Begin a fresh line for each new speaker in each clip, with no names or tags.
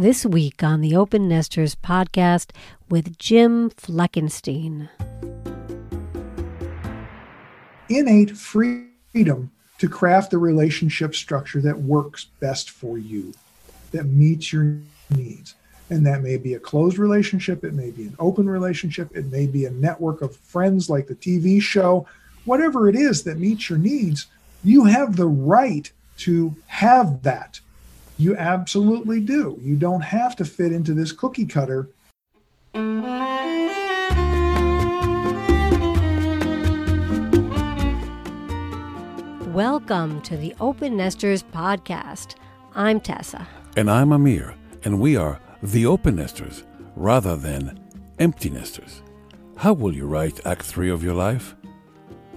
this week on the Open Nesters podcast with Jim Fleckenstein.
Innate freedom to craft the relationship structure that works best for you, that meets your needs. And that may be a closed relationship, it may be an open relationship, it may be a network of friends like the TV show, whatever it is that meets your needs, you have the right to have that. You absolutely do. You don't have to fit into this cookie cutter.
Welcome to the Open Nesters podcast. I'm Tessa.
And I'm Amir, and we are the Open Nesters rather than Empty Nesters. How will you write Act 3 of your life?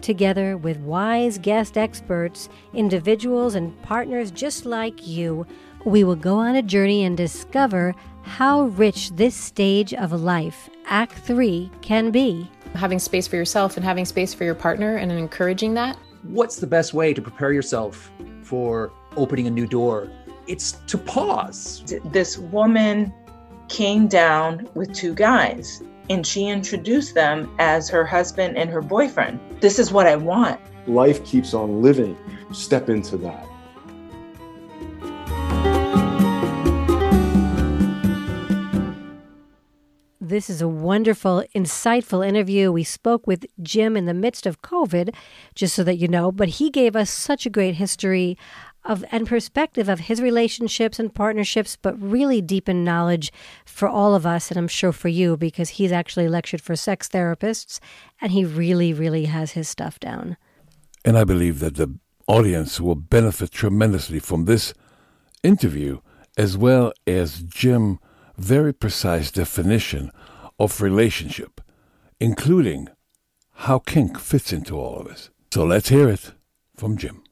Together with wise guest experts, individuals, and partners just like you, we will go on a journey and discover how rich this stage of life, Act 3, can be.
Having space for yourself and having space for your partner and encouraging that.
What's the best way to prepare yourself for opening a new door? It's to pause.
This woman came down with two guys and she introduced them as her husband and her boyfriend. This is what I want.
Life keeps on living. Step into that.
This is a wonderful, insightful interview. We spoke with Jim in the midst of COVID, just so that you know, but he gave us such a great history of and perspective of his relationships and partnerships, but really deepened knowledge for all of us, and I'm sure for you, because he's actually lectured for sex therapists and he really, really has his stuff down.
And I believe that the audience will benefit tremendously from this interview, as well as Jim' very precise definition of relationship, including how kink fits into all of this. So let's hear it from Jim.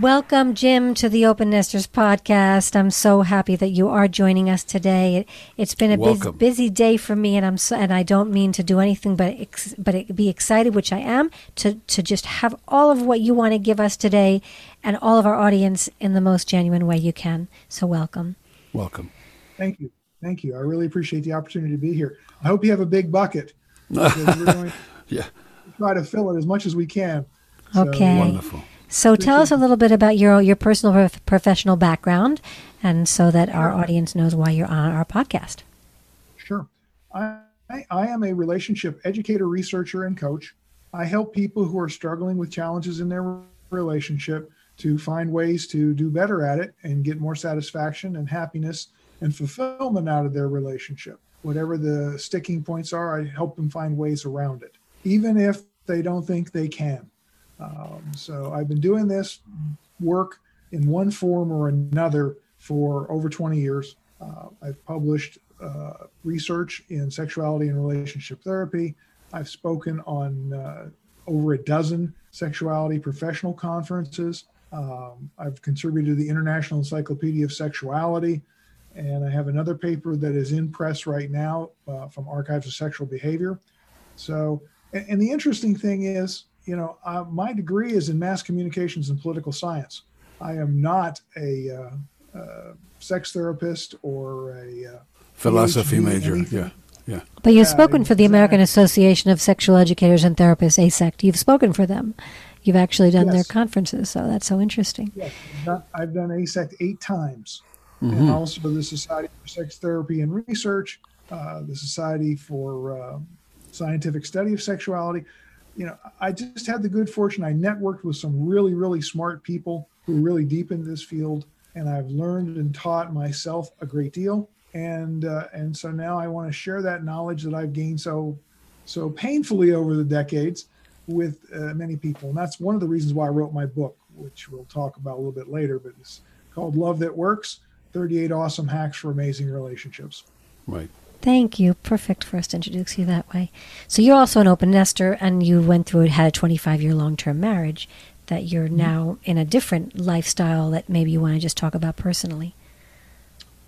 Welcome, Jim, to the Open Nesters podcast. I'm so happy that you are joining us today. It, has been a busy, busy, day for me, and I'm so, and I don't mean to do anything but ex, but it, be excited, which I am, to to just have all of what you want to give us today, and all of our audience in the most genuine way you can. So, welcome.
Welcome.
Thank you, thank you. I really appreciate the opportunity to be here. I hope you have a big bucket. we're going
yeah.
Try to fill it as much as we can.
So, okay.
Wonderful.
So tell us a little bit about your your personal prof- professional background, and so that our audience knows why you're on our podcast.
Sure, I I am a relationship educator, researcher, and coach. I help people who are struggling with challenges in their relationship to find ways to do better at it and get more satisfaction and happiness and fulfillment out of their relationship. Whatever the sticking points are, I help them find ways around it, even if they don't think they can. Um, so I've been doing this work in one form or another for over 20 years. Uh, I've published uh, research in sexuality and relationship therapy. I've spoken on uh, over a dozen sexuality professional conferences. Um, I've contributed to the International Encyclopedia of Sexuality, and I have another paper that is in press right now uh, from Archives of Sexual Behavior. So, and, and the interesting thing is, you know, uh, my degree is in mass communications and political science. I am not a uh, uh, sex therapist or a uh,
philosophy PhD major. Yeah. Yeah.
But you've spoken for the American Association of Sexual Educators and Therapists, AASECT. You've spoken for them. You've actually done yes. their conferences, so that's so interesting.
Yes, I've done AASECT eight times, mm-hmm. and also the Society for Sex Therapy and Research, uh, the Society for uh, Scientific Study of Sexuality you know, I just had the good fortune. I networked with some really, really smart people who are really deep in this field, and I've learned and taught myself a great deal. And uh, and so now I want to share that knowledge that I've gained so so painfully over the decades with uh, many people. And that's one of the reasons why I wrote my book, which we'll talk about a little bit later. But it's called Love That Works: 38 Awesome Hacks for Amazing Relationships.
Right.
Thank you. Perfect for us to introduce you that way. So you're also an open nester, and you went through it, had a 25 year long term marriage. That you're mm-hmm. now in a different lifestyle that maybe you want to just talk about personally.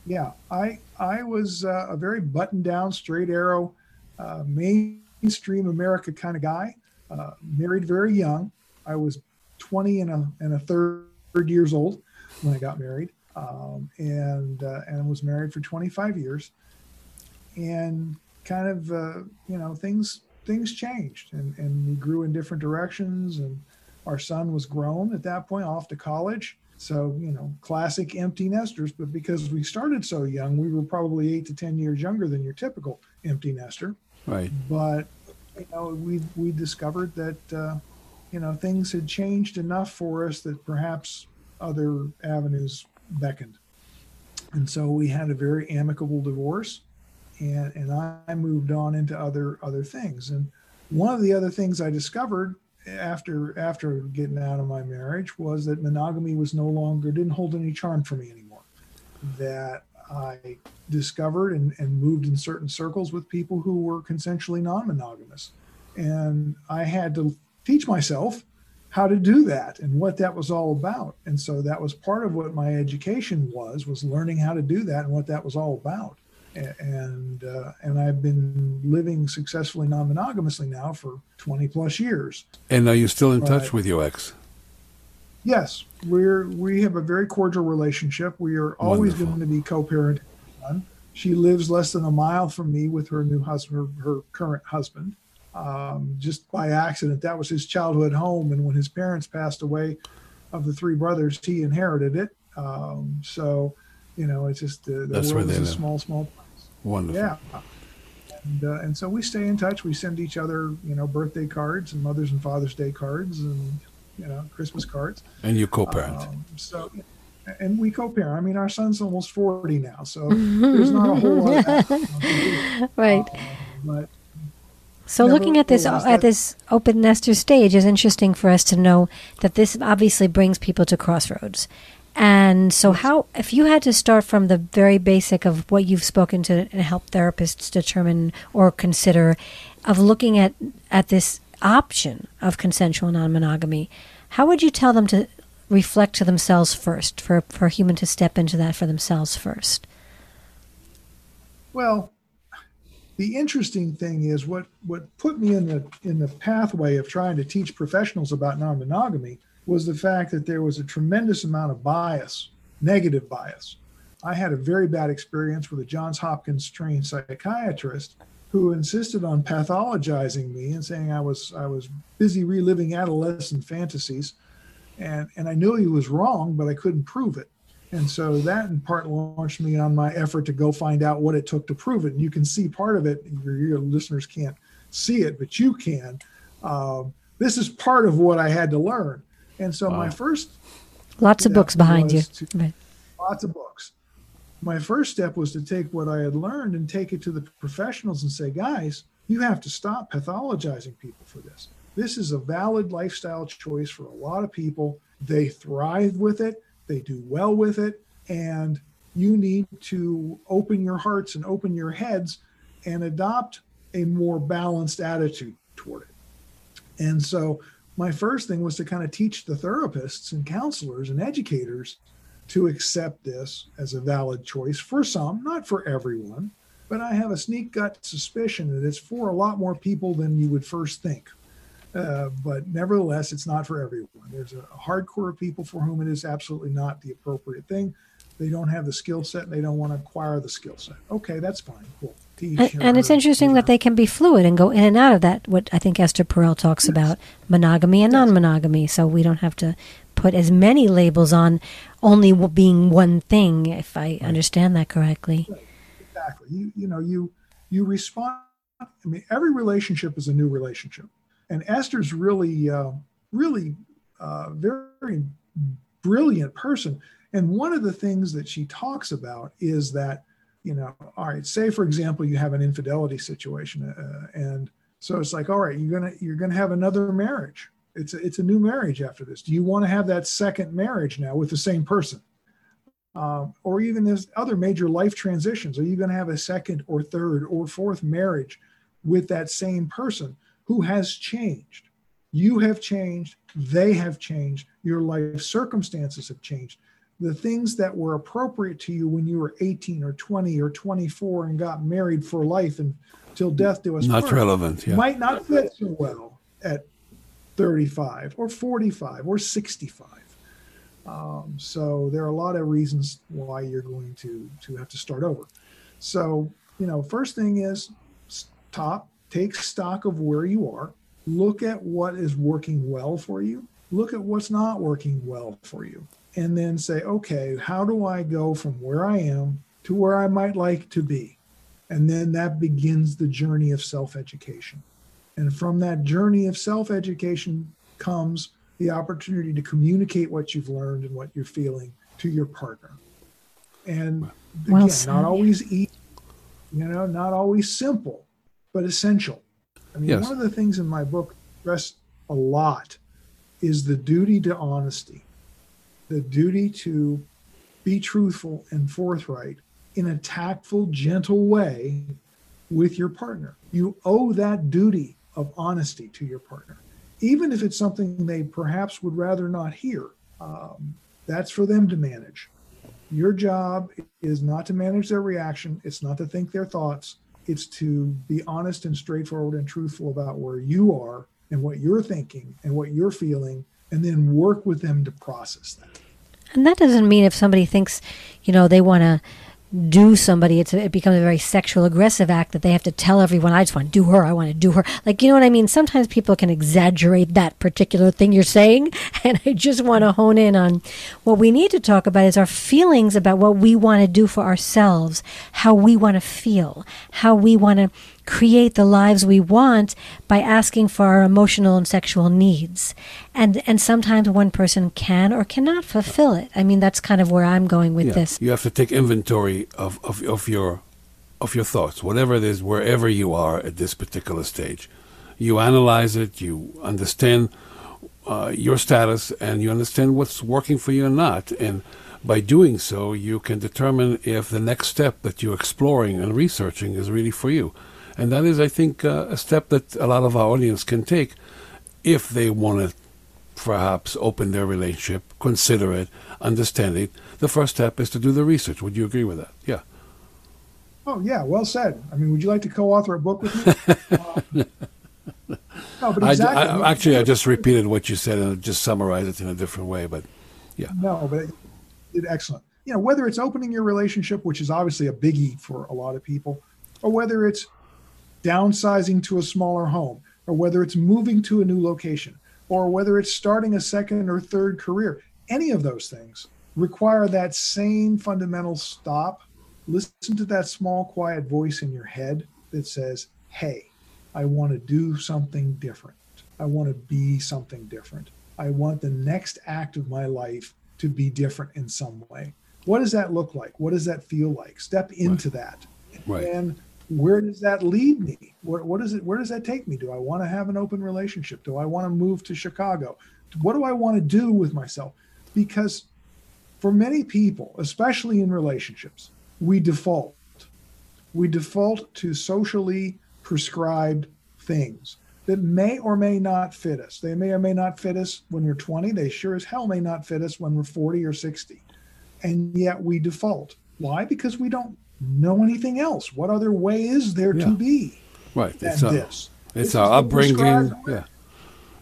Yeah, I I was uh, a very button down, straight arrow, uh, mainstream America kind of guy. Uh, married very young. I was 20 and a and a third years old when I got married. um, and uh, and was married for 25 years. And kind of uh, you know things things changed, and and we grew in different directions. And our son was grown at that point, off to college. So you know, classic empty nesters. But because we started so young, we were probably eight to 10 years younger than your typical empty nester.
Right.
But you know, we we discovered that uh, you know things had changed enough for us that perhaps other avenues beckoned, and so we had a very amicable divorce, and and I moved on into other other things. And one of the other things I discovered after after getting out of my marriage was that monogamy was no longer didn't hold any charm for me anymore. That I discovered and, and moved in certain circles with people who were consensually non-monogamous. And I had to teach myself how to do that and what that was all about. And so that was part of what my education was, was learning how to do that and what that was all about. And uh, and I've been living successfully non-monogamously now for 20 plus years.
And are you still in
Right.
touch with your ex?
Yes, we're we have a very cordial relationship. We are always
Wonderful.
going to be co-parenting. Son. She lives less than a mile from me with her new husband, her, her current husband. Um, just by accident, that was his childhood home, and when his parents passed away, of the three brothers, he inherited it. Um, so, you know, it's just uh, the
That's
world is a small, small place.
Wonderful.
Yeah. And, uh, and so we stay in touch. We send each other, you know, birthday cards and Mother's and Father's Day cards and, you know, Christmas cards.
And you co-parent.
Um, so, and we co-parent. I mean, our son's almost 40 now, so there's not a whole lot of that.
Right.
But
So looking at this at
that-
this open nester stage is interesting for us to know that this obviously brings people to crossroads. And so how if you had to start from the very basic of what you've spoken to and help therapists determine or consider of looking at at this option of consensual non-monogamy, how would you tell them to reflect to themselves first for for a human to step into that for themselves first?
Well, the interesting thing is what what put me in the in the pathway of trying to teach professionals about non-monogamy was the fact that there was a tremendous amount of bias, negative bias. I had a very bad experience with a Johns Hopkins trained psychiatrist who insisted on pathologizing me and saying I was I was busy reliving adolescent fantasies and and I knew he was wrong but I couldn't prove it. And so that in part launched me on my effort to go find out what it took to prove it. And you can see part of it. Your, your listeners can't see it, but you can. Um, this is part of what I had to learn. And so my first
Lots of books behind you.
to-
Right.
lots of books. My first step was to take what I had learned and take it to the professionals and say, guys, you have to stop pathologizing people for this. This is a valid lifestyle choice for a lot of people. They thrive with it, they do well with it, and you need to open your hearts and open your heads and adopt a more balanced attitude toward it. And so my first thing was to kind of teach the therapists and counselors and educators to accept this as a valid choice for some, not for everyone. But I have a sneak gut suspicion that it's for a lot more people than you would first think. Uh, but nevertheless, it's not for everyone. There's a hardcore of people for whom it is absolutely not the appropriate thing. They don't have the skill set and they don't want to acquire the skill set. Okay, that's fine. Cool.
And, and it's interesting that they can be fluid and go in and out of that. What I think Esther Perel talks about monogamy and non-monogamy. So we don't have to put as many labels on only being one thing. If I understand that correctly.
exactly you you know you you respond i mean every relationship is a new relationship and esther's really uh, really uh, very brilliant person and one of the things that she talks about is that you know all right say for example you have an infidelity situation uh, and so it's like all right you're gonna you're gonna have another marriage it's a, it's a new marriage after this do you want to have that second marriage now with the same person um, or even as other major life transitions. Are you going to have a second or third or fourth marriage with that same person who has changed? You have changed, they have changed, your life circumstances have changed. The things that were appropriate to you when you were 18 or 20 or 24 and got married for life and till death do us
Not
part
relevant. Yeah.
might not fit so well at 35 or 45 or 65. Um, so there are a lot of reasons why you're going to to have to start over. So you know, first thing is stop, take stock of where you are, look at what is working well for you, look at what's not working well for you, and then say, okay, how do I go from where I am to where I might like to be? And then that begins the journey of self education. And from that journey of self education comes the opportunity to communicate what you've learned and what you're feeling to your partner. And
well
again, not always easy, you know, not always simple, but essential. I mean,
Yes.
one of the things in my book stressed a lot is the duty to honesty, the duty to be truthful and forthright in a tactful, gentle way with your partner. You owe that duty of honesty to your partner, even if it's something they perhaps would rather not hear. Um, that's for them to manage. Your job is not to manage their reaction, it's not to think their thoughts, it's to be honest and straightforward and truthful about where you are and what you're thinking and what you're feeling, and then work with them to process that.
And that doesn't mean if somebody thinks, you know, they want to do somebody, it's it becomes a very sexual aggressive act that they have to tell everyone, I just want to do her, I want to do her. Like, you know what I mean? Sometimes people can exaggerate that particular thing you're saying. And I just want to hone in on what we need to talk about is our feelings about what we want to do for ourselves, how we want to feel, how we want to create the lives we want by asking for our emotional and sexual needs. And and sometimes one person can or cannot fulfill it. I mean that's kind of where I'm going with
Yeah.
this.
You have to take inventory of, of, of your of your thoughts, whatever it is, wherever you are at this particular stage. You analyze it, you understand uh, your status, and you understand what's working for you and not. And by doing so, you can determine if the next step that you're exploring and researching is really for you. And that is, I think, uh, a step that a lot of our audience can take if they want to perhaps open their relationship, consider it, understand it. The first step is to do the research. Would you agree with that? Yeah.
Oh yeah, well said. I mean, would you like to co-author a book with me? No, but exactly.
I- actually, I just repeated what you said and just summarized it in a different way. But yeah.
No, but it did excellent. You know, whether it's opening your relationship, which is obviously a biggie for a lot of people, or whether it's downsizing to a smaller home, or whether it's moving to a new location, or whether it's starting a second or third career, any of those things require that same fundamental stop. Listen to that small, quiet voice in your head that says, Hey, I want to do something different. I want to be something different. I want the next act of my life to be different in some way. What does that look like? What does that feel like? Step into that.
right,
And where does that lead me? Where, what is it? Where does that take me? Do I want to have an open relationship? Do I want to move to Chicago? What do I want to do with myself? Because for many people, especially in relationships, we default. We default to socially prescribed things that may or may not fit us. They may or may not fit us when we're 20. They sure as hell may not fit us when we're 40 or 60. And yet we default. Why? Because we don't know anything else. What other way is there
Yeah.
to be
right.
than
It's our,
this?
it's
This
our
is
upbringing. Yeah.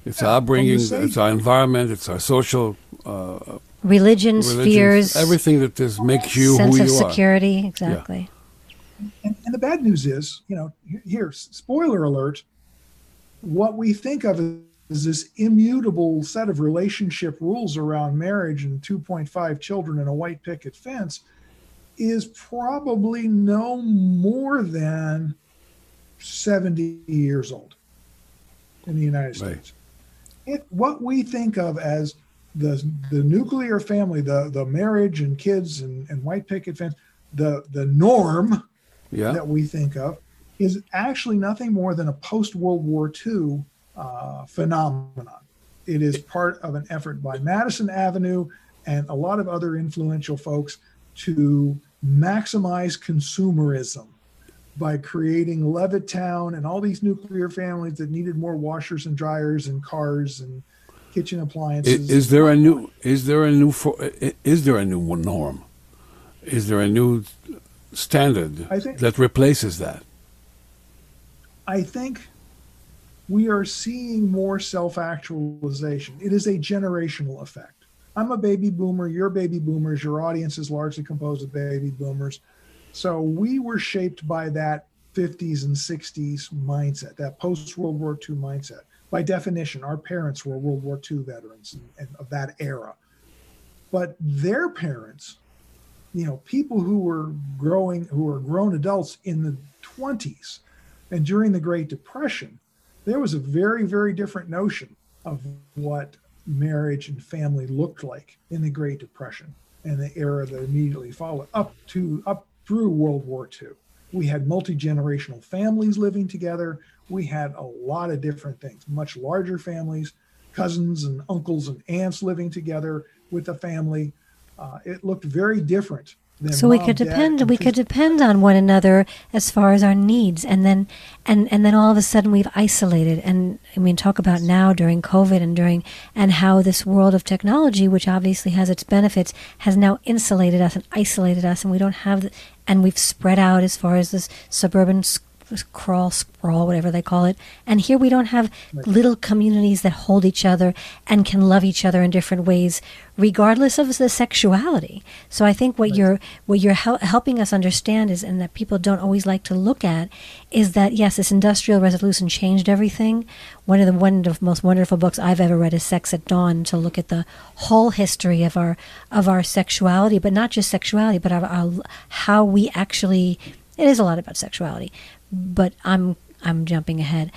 It's
Yeah,
our
from
upbringing. It's our environment. It's our social uh,
Religion,
religion,
spheres,
everything that is makes you
sense
who
of
you are.
security. Exactly.
And, and the bad news is, you know, here- here, spoiler alert, what we think of as this immutable set of relationship rules around marriage and 2.5 children and a white picket fence is probably no more than 70 years old in the United
Right.
States. It, what we think of as the the nuclear family, the the marriage and kids and, and white picket fence, the the norm
Yeah.
that we think of is actually nothing more than a post World War II uh, phenomenon. It is part of an effort by Madison Avenue and a lot of other influential folks to maximize consumerism by creating Levittown and all these nuclear families that needed more washers and dryers and cars and kitchen appliances.
Is there a new? Is there a new? For, is there a new norm? Is there a new standard
think-
that replaces that?
I think we are seeing more self actualization. It is a generational effect. I'm a baby boomer, you're baby boomers, your audience is largely composed of baby boomers. So we were shaped by that 50s and 60s mindset, that post World War II mindset. By definition, our parents were World War II veterans and, and of that era. But their parents, you know, people who were growing, who were grown adults in the 20s and during the Great Depression, there was a very, very different notion of what marriage and family looked like in the Great Depression and the era that immediately followed up to up through World War II. We had multi generational families living together. We had a lot of different things, much larger families, cousins and uncles and aunts living together with the family. Uh, it looked very different
so we could depend we could depend on one another as far as our needs and then and and then all of a sudden we've isolated and i mean talk about now during covid and during and how this world of technology which obviously has its benefits has now insulated us and isolated us and we don't have the, and we've spread out as far as this suburban crawl, sprawl, whatever they call it. And here we don't have right. little communities that hold each other and can love each other in different ways, regardless of the sexuality. So I think what right. you're what you're hel- helping us understand is, and that people don't always like to look at, is that yes, this industrial revolution changed everything. One of the one of the most wonderful books I've ever read is Sex at Dawn, to look at the whole history of our of our sexuality, but not just sexuality, but our, our how we actually it is a lot about sexuality, but I'm I'm jumping ahead.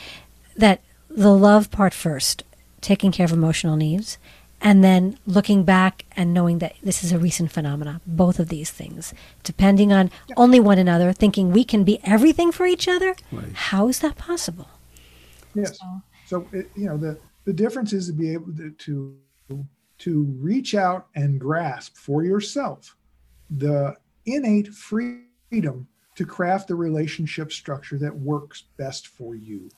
That the love part first, taking care of emotional needs, and then looking back and knowing that this is a recent phenomena. Both of these things, depending on only one another, thinking we can be everything for each other. Right. How is that possible?
Yes. So, so it, you know the the difference is to be able to, to to reach out and grasp for yourself the innate freedom to craft the relationship structure that works best for you,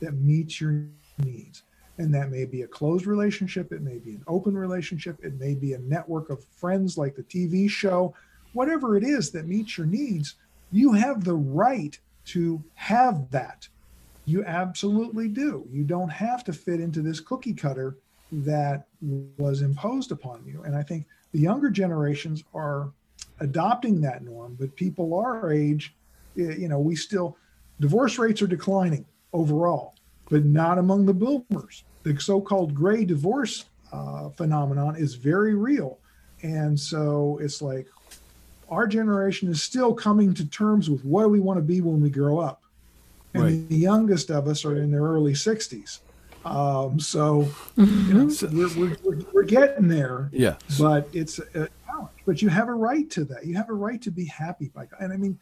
that meets your needs. And that may be a closed relationship, it may be an open relationship, it may be a network of friends like the TV show, whatever it is that meets your needs, you have the right to have that. You absolutely do. You don't have to fit into this cookie cutter that was imposed upon you. And I think the younger generations are adopting that norm, but people our age, you know, we still divorce rates are declining overall, but not among the boomers. The so-called gray divorce uh, phenomenon is very real, and so it's like our generation is still coming to terms with what do we want to be when we grow up, and right. the youngest of us are in their early 60s. Um, so, mm-hmm. you know, we're, we're, we're, getting there.
Yeah.
But it's a, but you have a right to that. You have a right to be happy by God. And I mean,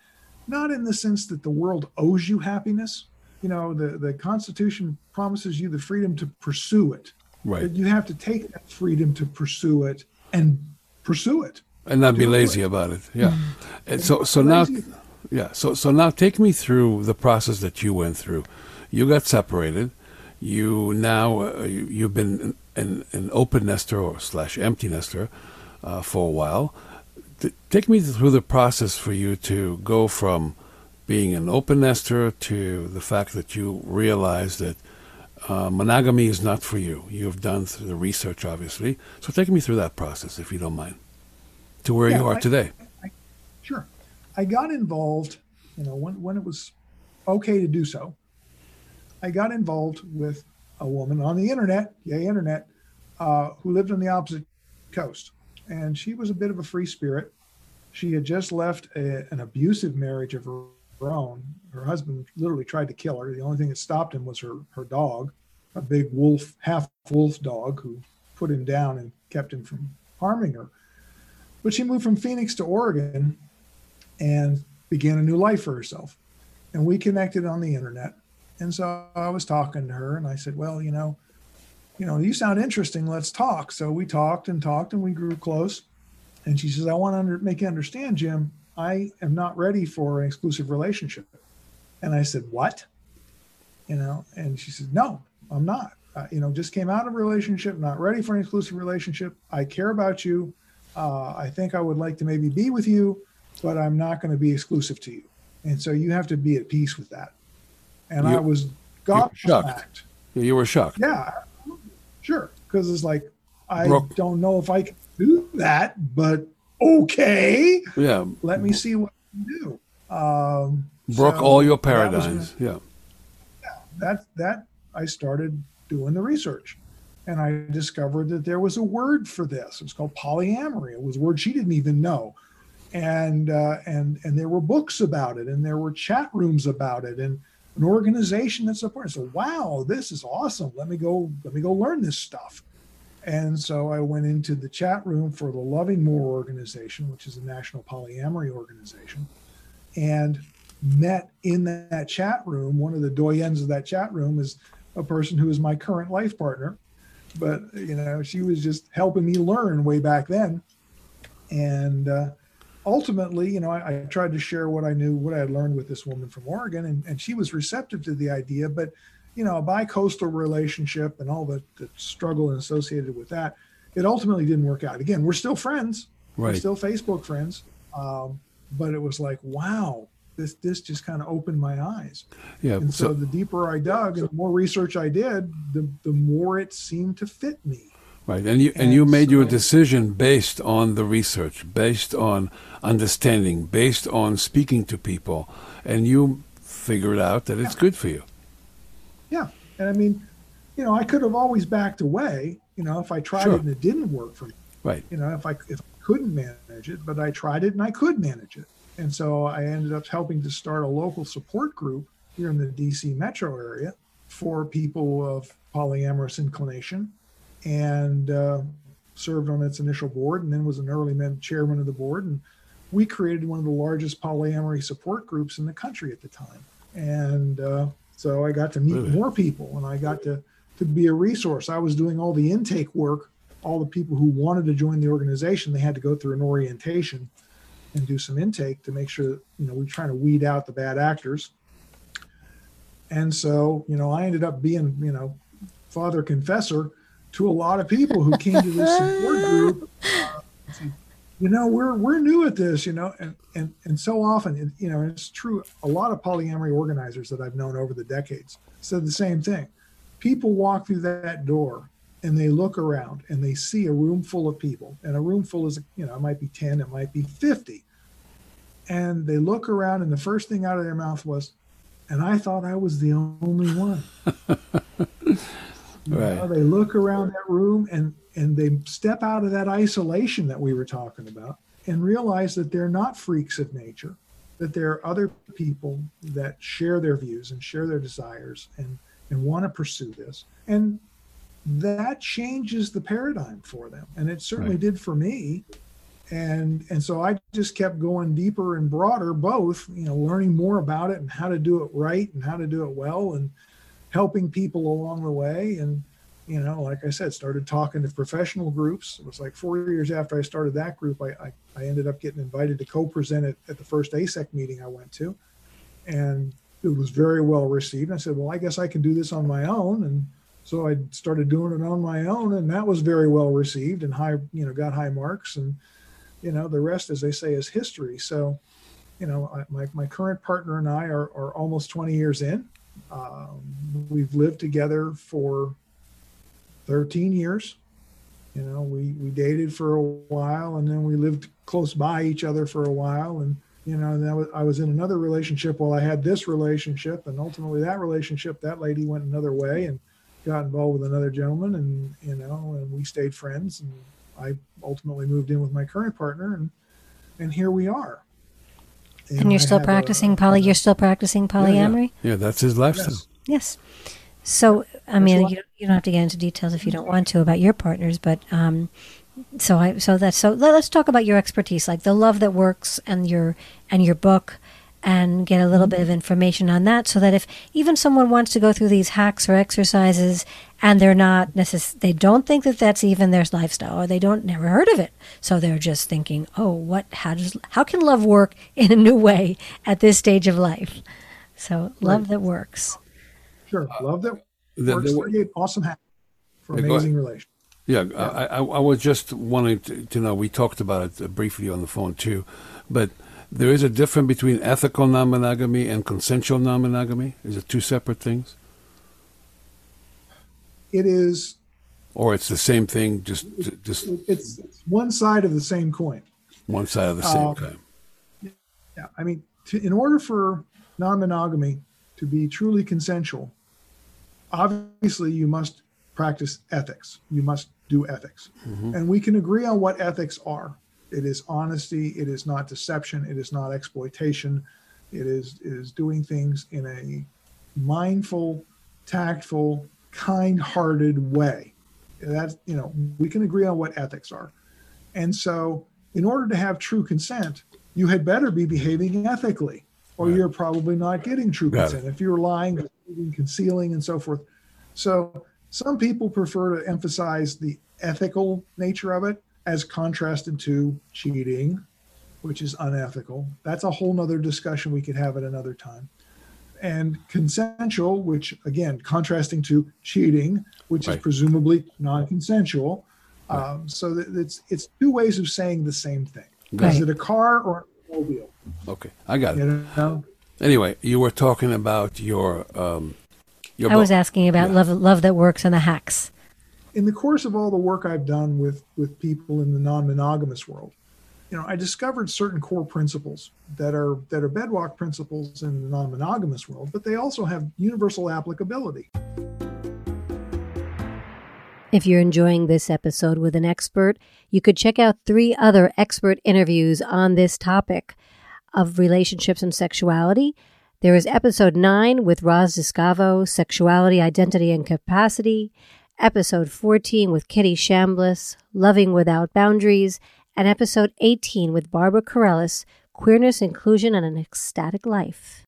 not in the sense that the world owes you happiness. You know, the, the Constitution promises you the freedom to pursue it.
Right.
But you have to take that freedom to pursue it and pursue it.
And not be lazy it. about it. Yeah. Mm-hmm. And so so now yeah, so so now take me through the process that you went through. You got separated. You now uh, you, have been an, an open nester or slash empty nester uh, for a while. Th- take me through the process for you to go from being an open nester to the fact that you realize that uh, monogamy is not for you. You've done the research, obviously. So take me through that process, if you don't mind, to where yeah, you are I, today.
I, sure. I got involved, you know, when, when it was okay to do so. I got involved with a woman on the internet, yay, internet, uh, who lived on the opposite coast and she was a bit of a free spirit. She had just left a, an abusive marriage of her own. Her husband literally tried to kill her. The only thing that stopped him was her her dog, a big wolf, half wolf dog, who put him down and kept him from harming her. But she moved from Phoenix to Oregon and began a new life for herself. And we connected on the internet. And so I was talking to her and I said, Well, you know, you know, you sound interesting. Let's talk. So we talked and talked and we grew close. And she says, I want to under, make you understand, Jim, I am not ready for an exclusive relationship. And I said, What? You know, and she said, No, I'm not. Uh, you know, just came out of a relationship, not ready for an exclusive relationship. I care about you. Uh, I think I would like to maybe be with you, but I'm not going to be exclusive to you. And so you have to be at peace with that. And you, I was
gobsmacked. You were shocked.
Yeah, Sure, because it's like I Brooke. don't know if I can do that, but okay.
Yeah.
Let me see what I can do. Um,
Broke
so
all your paradigms. Yeah.
that that I started doing the research, and I discovered that there was a word for this. It was called polyamory. It was a word she didn't even know, and uh, and and there were books about it, and there were chat rooms about it, and an organization that supports. So wow, this is awesome. Let me go. Let me go learn this stuff. And so I went into the chat room for the Loving More organization, which is a national polyamory organization, and met in that chat room. One of the doyens of that chat room is a person who is my current life partner. But, you know, she was just helping me learn way back then. And uh, ultimately, you know, I, I tried to share what I knew, what I had learned with this woman from Oregon, and, and she was receptive to the idea. But, you know, a bi-coastal relationship and all the, the struggle associated with that, it ultimately didn't work out. Again, we're still friends. We're still Facebook friends. Um, but it was like, wow, this this just kind of opened my eyes.
Yeah.
And so,
So,
the deeper I dug and the more research I did, the the more it seemed to fit me.
Right. And you and you
and
made your decision based on the research, based on understanding, based on speaking to people, and you figured out that it's good for you.
Yeah. And I mean, you know, I could have always backed away, you know, if I tried
Sure.
it and it didn't work for me.
Right.
You know, if I if I couldn't manage it, but I tried it and I could manage it. And so I ended up helping to start a local support group here in the DC metro area for people of polyamorous inclination and uh, served on its initial board and then was an early chairman of the board. And we created one of the largest polyamory support groups in the country at the time. And uh, so I got to meet
Really?
more people and I got to, to be a resource. I was doing all the intake work all the people who wanted to join the organization, they had to go through an orientation and do some intake to make sure that, you know, we're trying to weed out the bad actors. And so, you know, I ended up being, you know, father confessor to a lot of people who came to this support group. Uh, you know, we're we're new at this, you know, and and and so often, you know, it's true. A lot of polyamory organizers that I've known over the decades said the same thing. People walk through that door and they look around and they see a room full of people and a room full is you know it might be 10 it might be 50 and they look around and the first thing out of their mouth was and i thought i was the only one You
Right.
know, they look around that room and and they step out of that isolation that we were talking about and realize that they're not freaks of nature that there are other people that share their views and share their desires and and want to pursue this and that changes the paradigm for them and it certainly
Right.
did for me and and so i just kept going deeper and broader both you know learning more about it and how to do it right and how to do it well and helping people along the way. And you know like i said started talking to professional groups. It was like four years after i started that group i i, I ended up getting invited to co-present it at the first AASECT meeting i went to. And it was very well received. I said well i guess i can do this on my own. And so i started doing it on my own and that was very well received and high you know got high marks. And you know the rest as they say is history. So you know I, my, my current partner and i are, are almost 20 years in um, we've lived together for 13 years. You know we we dated for a while and then we lived close by each other for a while. And you know and was, i was in another relationship while i had this relationship. And ultimately that relationship that lady went another way and got involved with another gentleman and you know and we stayed friends. And i ultimately moved in with my current partner and and here we are
And you're
I
still
have a-
practicing poly. You're still practicing polyamory.
Yeah, that's his lifestyle.
Yes.
Yes. So, I mean, you don't, you don't have to get into details if you don't want to about your partners, but um, so I so that's so. Let, us talk about your expertise, like the love that works, and your and your book, and get a little bit of information on that, so that if even someone wants to go through these hacks or exercises, and they're not necess- they don't think that that's even their lifestyle, or they don't never heard of it, so they're just thinking, oh, what? How does how can love work in a new way at this stage of life? So, love that works.
sure love that
The-
works
the-
38 awesome hack for
Yeah, go
amazing relation
Yeah, I, I, I was just wanting to, to know. We talked about it uh, briefly on the phone too, but there is a difference between ethical non-monogamy and consensual non-monogamy. Is it two separate things?
It is
or it's the same thing, just just
It's, it's one side of the same coin.
one side of the same
Um,
coin.
Yeah, I mean, to, in order for non-monogamy to be truly consensual, obviously you must practice ethics. You must do ethics, and we can agree on what ethics are. It is honesty. It is not deception. It is not exploitation. It is it is doing things in a mindful, tactful, kind-hearted way. That's you know we can agree on what ethics are, and so in order to have true consent, you had better be behaving ethically, or
Right.
you're probably not getting true
Got it.
consent. If you're lying, concealing, and so forth. So some people prefer to emphasize the ethical nature of it as contrasted to cheating, which is unethical. That's a whole nother discussion we could have at another time. And consensual, which again, contrasting to cheating, which
Right.
is presumably non-consensual. Um, so that it's it's two ways of saying the same thing.
Got
Is
it.
it a car or an automobile?
Okay, I got it.
You know,
Anyway, you were talking about your um, your
I was asking about
Yeah.
love, love that works and the hacks.
in the course of all the work I've done with with people in the non-monogamous world, you know, I discovered certain core principles that are that are bedrock principles in the non-monogamous world, but they also have universal applicability.
If you're enjoying this episode with an expert, you could check out three other expert interviews on this topic of relationships and sexuality. There is episode 9 with Roz Discavo, Sexuality, Identity, and Capacity, episode 14 with Kitty Chambliss, Loving Without Boundaries, and episode 18 with Barbara Carrellas, Queerness, Inclusion, and an Ecstatic Life.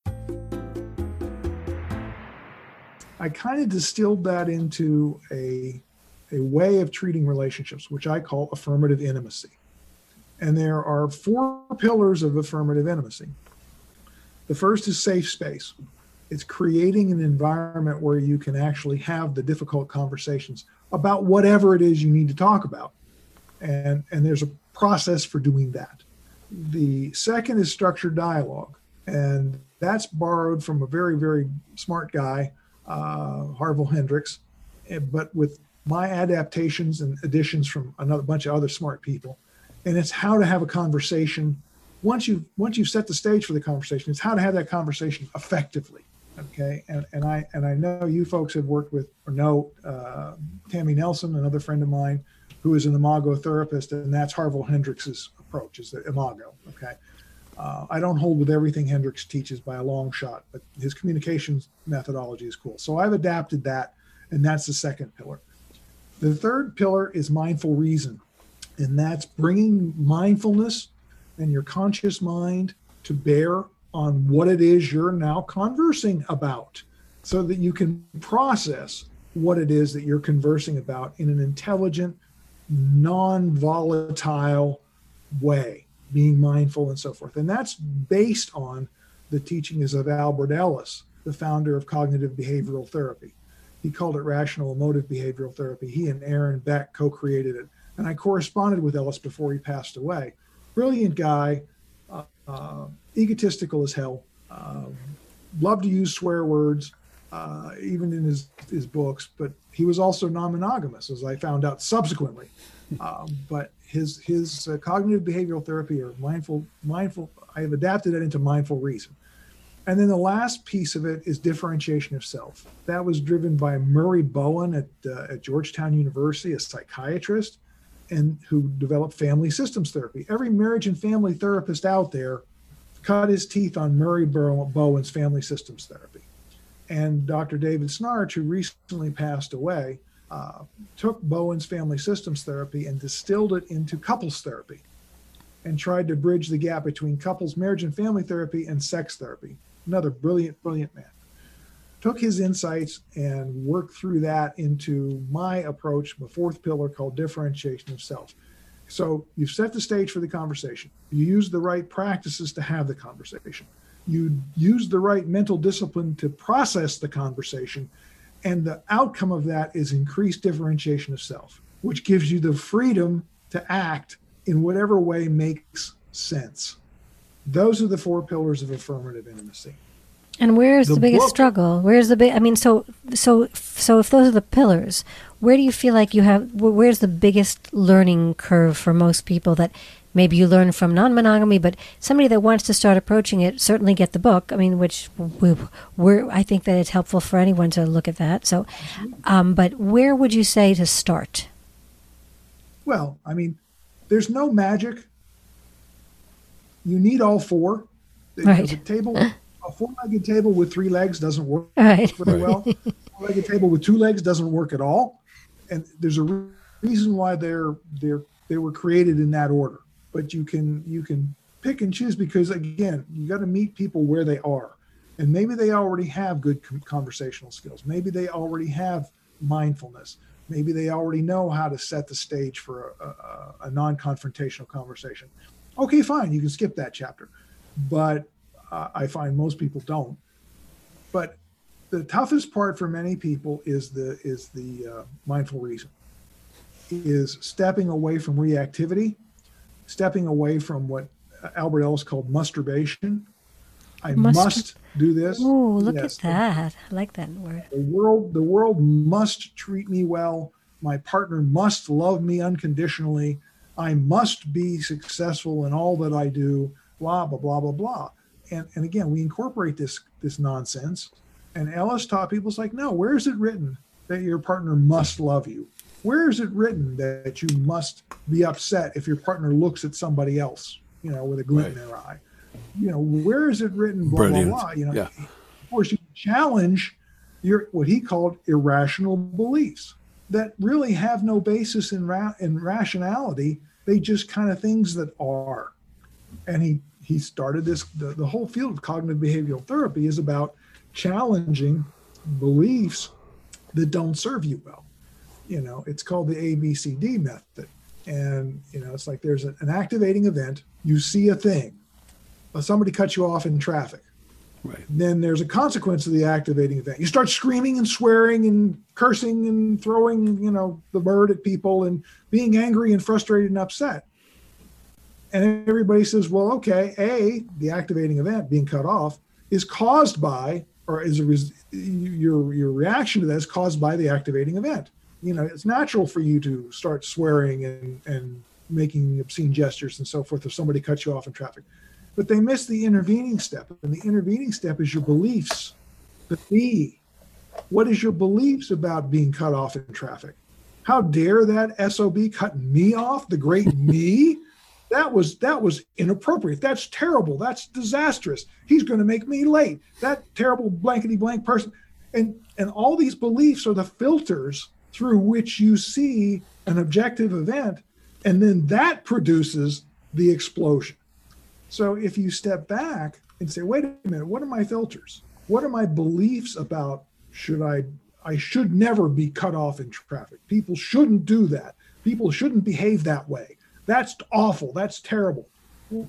I kind of distilled that into a a way of treating relationships, which I call affirmative intimacy. And there are four pillars of affirmative intimacy. The first is safe space. It's creating an environment where you can actually have the difficult conversations about whatever it is you need to talk about. And, and there's a process for doing that. The second is structured dialogue. And that's borrowed from a very, very smart guy, uh, Harville Hendrix, eh, but with my adaptations and additions from another bunch of other smart people. And it's how to have a conversation. Once you've once you've set the stage for the conversation, it's how to have that conversation effectively. Okay, and and I and I know you folks have worked with or know uh, Tammy Nelson, another friend of mine, who is an Imago therapist, and that's Harville Hendrix's approach is the Imago. Okay, uh, I don't hold with everything Hendrix teaches by a long shot, but his communications methodology is cool. So I've adapted that, and that's the second pillar. The third pillar is mindful reason, and that's bringing mindfulness and your conscious mind to bear on what it is you're now conversing about so that you can process what it is that you're conversing about in an intelligent, non volatile way, being mindful and so forth. And that's based on the teachings of Albert Ellis, the founder of cognitive behavioral therapy. He called it rational emotive behavioral therapy. He and Aaron Beck co created it. And I corresponded with Ellis before he passed away. Brilliant guy, uh, uh, egotistical as hell, uh, loved to use swear words, uh, even in his, his books, but he was also non monogamous, as I found out subsequently. Um, but his his uh, cognitive behavioral therapy or mindful mindful I have adapted it into mindful reason. And then the last piece of it is differentiation of self. That was driven by Murray Bowen at, uh, at Georgetown University, a psychiatrist, and who developed family systems therapy. Every marriage and family therapist out there cut his teeth on Murray Bow- Bowen's family systems therapy. And Dr. David Schnarch, who recently passed away, uh, took Bowen's family systems therapy and distilled it into couples therapy and tried to bridge the gap between couples marriage and family therapy and sex therapy. Another brilliant brilliant man. Took his insights and worked through that into my approach the fourth pillar called differentiation of self. So you've set the stage for the conversation. You use the right practices to have the conversation you use the right mental discipline to process the conversation and the outcome of that is increased differentiation of self which gives you the freedom to act in whatever way makes sense. Those are the four pillars of affirmative intimacy.
And where's the,
The
biggest
book-
struggle? Where's the big? I mean, so so so if those are the pillars, where do you feel like you have where's the biggest learning curve for most people that maybe you learn from non-monogamy but somebody that wants to start approaching it certainly get the book i mean which we, we're i think that it's helpful for anyone to look at that so um, but where would you say to start
Well, I mean, there's no magic. You need all four.
Right.
The table, a four-legged table with three legs doesn't work
Right.
very well. Four-legged table with two legs doesn't work at all. And there's a reason why they're they're they were created in that order. But you can you can pick and choose because again, you got to meet people where they are. And maybe they already have good conversational skills. Maybe they already have mindfulness. Maybe they already know how to set the stage for a, a, a non-confrontational conversation. Okay, fine, you can skip that chapter. But uh, I find most people don't. But the toughest part for many people is the is the uh, mindful reason is stepping away from reactivity stepping away from what albert ellis called masturbation. I
Mastur-
must do this.
Oh look
Yes,
at that. I like that word.
The world the world must treat me well. My partner must love me unconditionally. I must be successful in all that i do blah blah blah blah blah. And and again we incorporate this this nonsense. And ellis taught people it's like no where is it written that your partner must love you where is it written that you must be upset if your partner looks at somebody else you know with a glint in their eye? You know where is it written blah
Brilliant.
blah blah you know?
Yeah.
of course you challenge your what he called irrational beliefs that really have no basis in ra- in rationality. They just kind of things that are. And he he started this the, the whole field of cognitive behavioral therapy is about challenging beliefs that don't serve you well you know it's called the abcd method and you know it's like there's an activating event you see a thing Uh, somebody cuts you off in traffic
Right.
then there's a consequence of the activating event. You start screaming and swearing and cursing and throwing, you know, the bird at people and being angry and frustrated and upset. And everybody says, well, okay, A, the activating event being cut off is caused by, or is a res- your your reaction to that is caused by the activating event. You know, it's natural for you to start swearing and and making obscene gestures and so forth if somebody cuts you off in traffic but they miss the intervening step. And the intervening step is your beliefs. The B. What is your beliefs about being cut off in traffic? How dare that SOB cut me off, the great me? That was that was inappropriate. That's terrible. That's disastrous. He's going to make me late. That terrible blankety blank person. And and all these beliefs are the filters through which you see an objective event, and then that produces the explosion. So if you step back and say, wait a minute, what are my filters? What are my beliefs about should I I should never be cut off in traffic. People shouldn't do that. People shouldn't behave that way. That's awful. That's terrible. Well,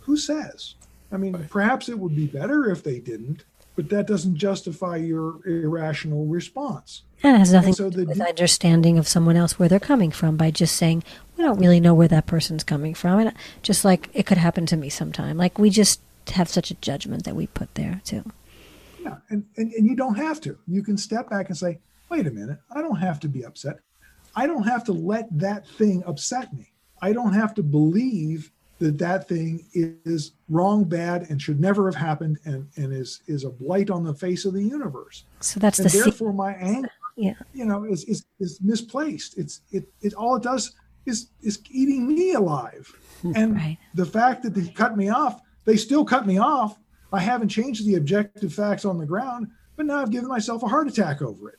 who says? I mean, perhaps it would be better if they didn't, but that doesn't justify your irrational response.
and it has nothing
so
to do with
de-
understanding of someone else where they're coming from by just saying we don't really know where that person's coming from and just like it could happen to me sometime like we just have such a judgment that we put there too
Yeah, and, and, and you don't have to. You can step back and say, wait a minute, I don't have to be upset. I don't have to let that thing upset me. I don't have to believe that that thing is wrong, bad, and should never have happened and, and is, is a blight on the face of the universe.
so that's
And
the
therefore my anger,
yeah
you know, is, is, is misplaced. It's, it, it, all it does is, is eating me alive. Hmm. And
Right.
the fact that they cut me off, they still cut me off. I haven't changed the objective facts on the ground, but now I've given myself a heart attack over it.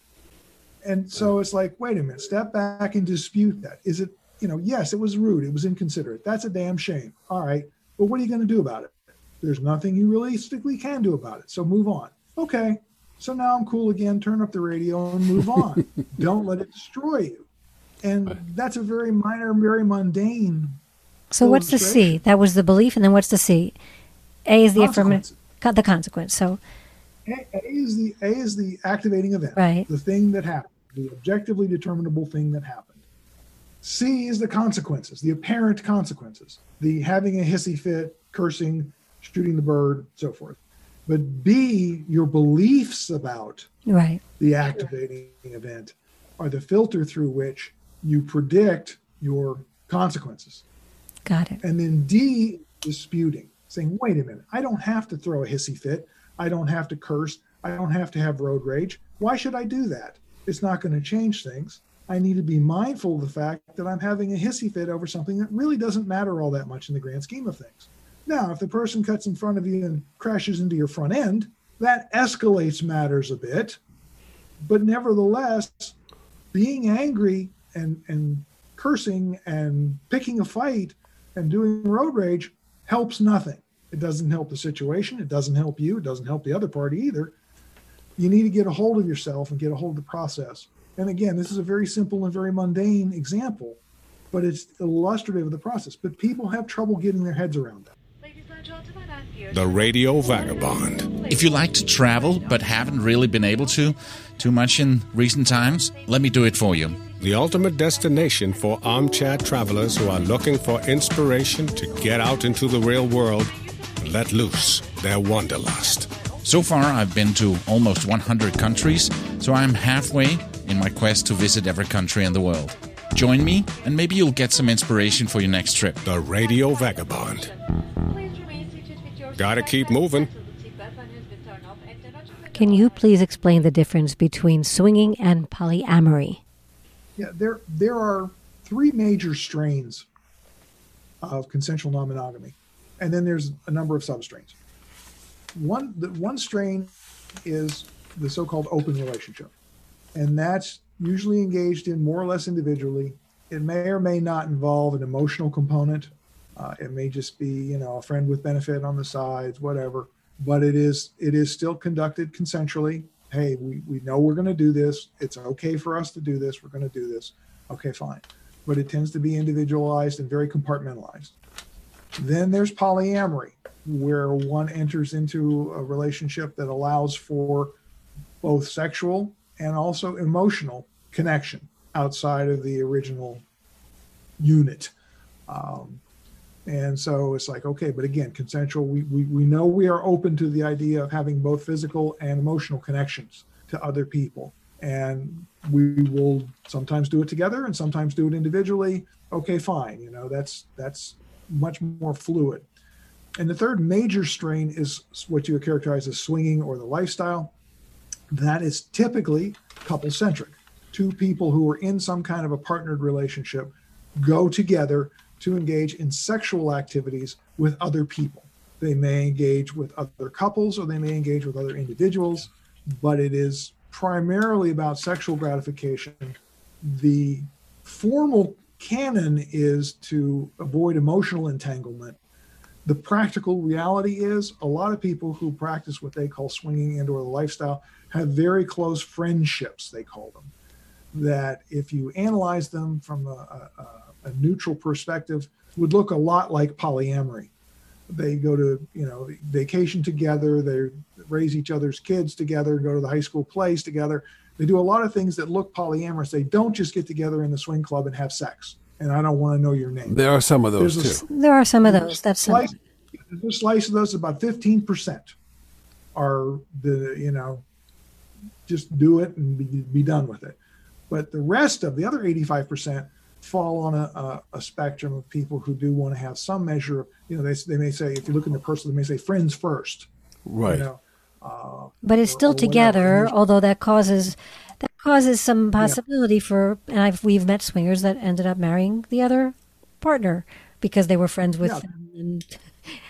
And so it's like, wait a minute, step back and dispute that. Is it, you know, yes, it was rude, it was inconsiderate. That's a damn shame. All right. But what are you going to do about it? There's nothing you realistically can do about it. So move on. Okay. So now I'm cool again. Turn up the radio and move on. Don't let it destroy you. And that's a very minor, very mundane
so what's the c that was the belief and then what's the c a is the affirmative
Consequences.
the consequence so
A, A is the A is the activating event,
Right.
The thing that happened, the objectively determinable thing that happened. C is the consequences, the apparent consequences, the having a hissy fit, cursing, shooting the bird, so forth. But B, your beliefs about
right
the activating event are the filter through which you predict your consequences.
Got it.
And then D, disputing, saying, wait a minute, I don't have to throw a hissy fit. I don't have to curse. I don't have to have road rage. Why should I do that? It's not going to change things. I need to be mindful of the fact that I'm having a hissy fit over something that really doesn't matter all that much in the grand scheme of things. Now, if the person cuts in front of you and crashes into your front end, that escalates matters a bit. But nevertheless, being angry and, and cursing and picking a fight and doing road rage helps nothing. It doesn't help the situation. It doesn't help you. It doesn't help the other party either. You need to get a hold of yourself and get a hold of the process. And again, this is a very simple and very mundane example, but it's illustrative of the process. But people have trouble getting their heads around that.
The Radio Vagabond.
If you like to travel but haven't really been able to too much in recent times, let me do it for you.
The ultimate destination for armchair travelers who are looking for inspiration to get out into the real world and let loose their wanderlust.
So far, I've been to almost 100 countries, so I'm halfway in my quest to visit every country in the world. Join me, and maybe you'll get some inspiration for your next trip.
The Radio Vagabond. Gotta keep moving.
Can you please explain the difference between swinging and polyamory?
Yeah, there there are three major strains of consensual non-monogamy, and then there's a number of substrains. One the one strain is the so-called open relationship, and that's usually engaged in more or less individually. It may or may not involve an emotional component. Uh, it may just be you know a friend with benefit on the sides, whatever. But it is it is still conducted consensually hey, we, we know we're going to do this. It's okay for us to do this. We're going to do this. Okay, fine. But it tends to be individualized and very compartmentalized. Then there's polyamory, where one enters into a relationship that allows for both sexual and also emotional connection outside of the original unit. Um, and so it's like, okay, but again, consensual, we, we, we know we are open to the idea of having both physical and emotional connections to other people. And we will sometimes do it together and sometimes do it individually. Okay, fine. You know, that's that's much more fluid. And the third major strain is what you would characterize as swinging or the lifestyle. That is typically couple centric. Two people who are in some kind of a partnered relationship go together to engage in sexual activities with other people. They may engage with other couples or they may engage with other individuals, but it is primarily about sexual gratification. The formal canon is to avoid emotional entanglement. The practical reality is a lot of people who practice what they call swinging indoor lifestyle have very close friendships, they call them. That if you analyze them from a, a, a neutral perspective would look a lot like polyamory. They go to, you know, vacation together, they raise each other's kids together, go to the high school plays together. They do a lot of things that look polyamorous. They don't just get together in the swing club and have sex. And I don't want to know your name.
There are some of those
There's
too.
a-
There are some of those. That's some.
slice, the slice of those about 15% are the you know just do it and be, be done with it but the rest of the other 85% fall on a, a, a spectrum of people who do want to have some measure of you know they, they may say if you look in the person they may say friends first
Right.
you know uh,
but it's still
or whatever.
together, although that causes that causes some possibility for. And I've we've met swingers that ended up marrying the other partner because they were friends with
Yeah.
them. And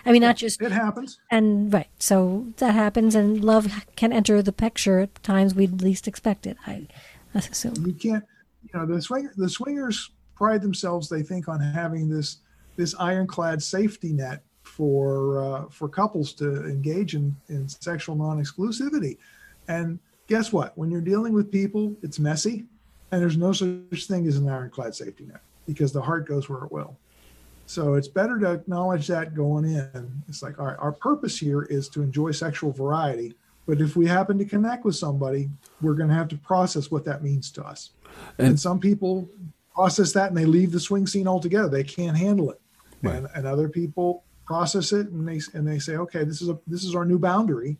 I mean, not just
it happens
and right. So that happens, and love can enter the picture at times we'd least expect it. I, I assume.
you can't you know the swinger the swingers pride themselves they think on having this this ironclad safety net for uh, for couples to engage in in sexual non-exclusivity and guess what? When you're dealing with people it's messy and there's no such thing as an ironclad safety net because the heart goes where it will. So it's better to acknowledge that going in. It's like all right our purpose here is to enjoy sexual variety but if we happen to connect with somebody we're going to have to process what that means to us. And,
And-
some people process that and they leave the swing scene altogether. They can't handle it.
Right.
and, and other people process it and they and they say okay this is a this is our new boundary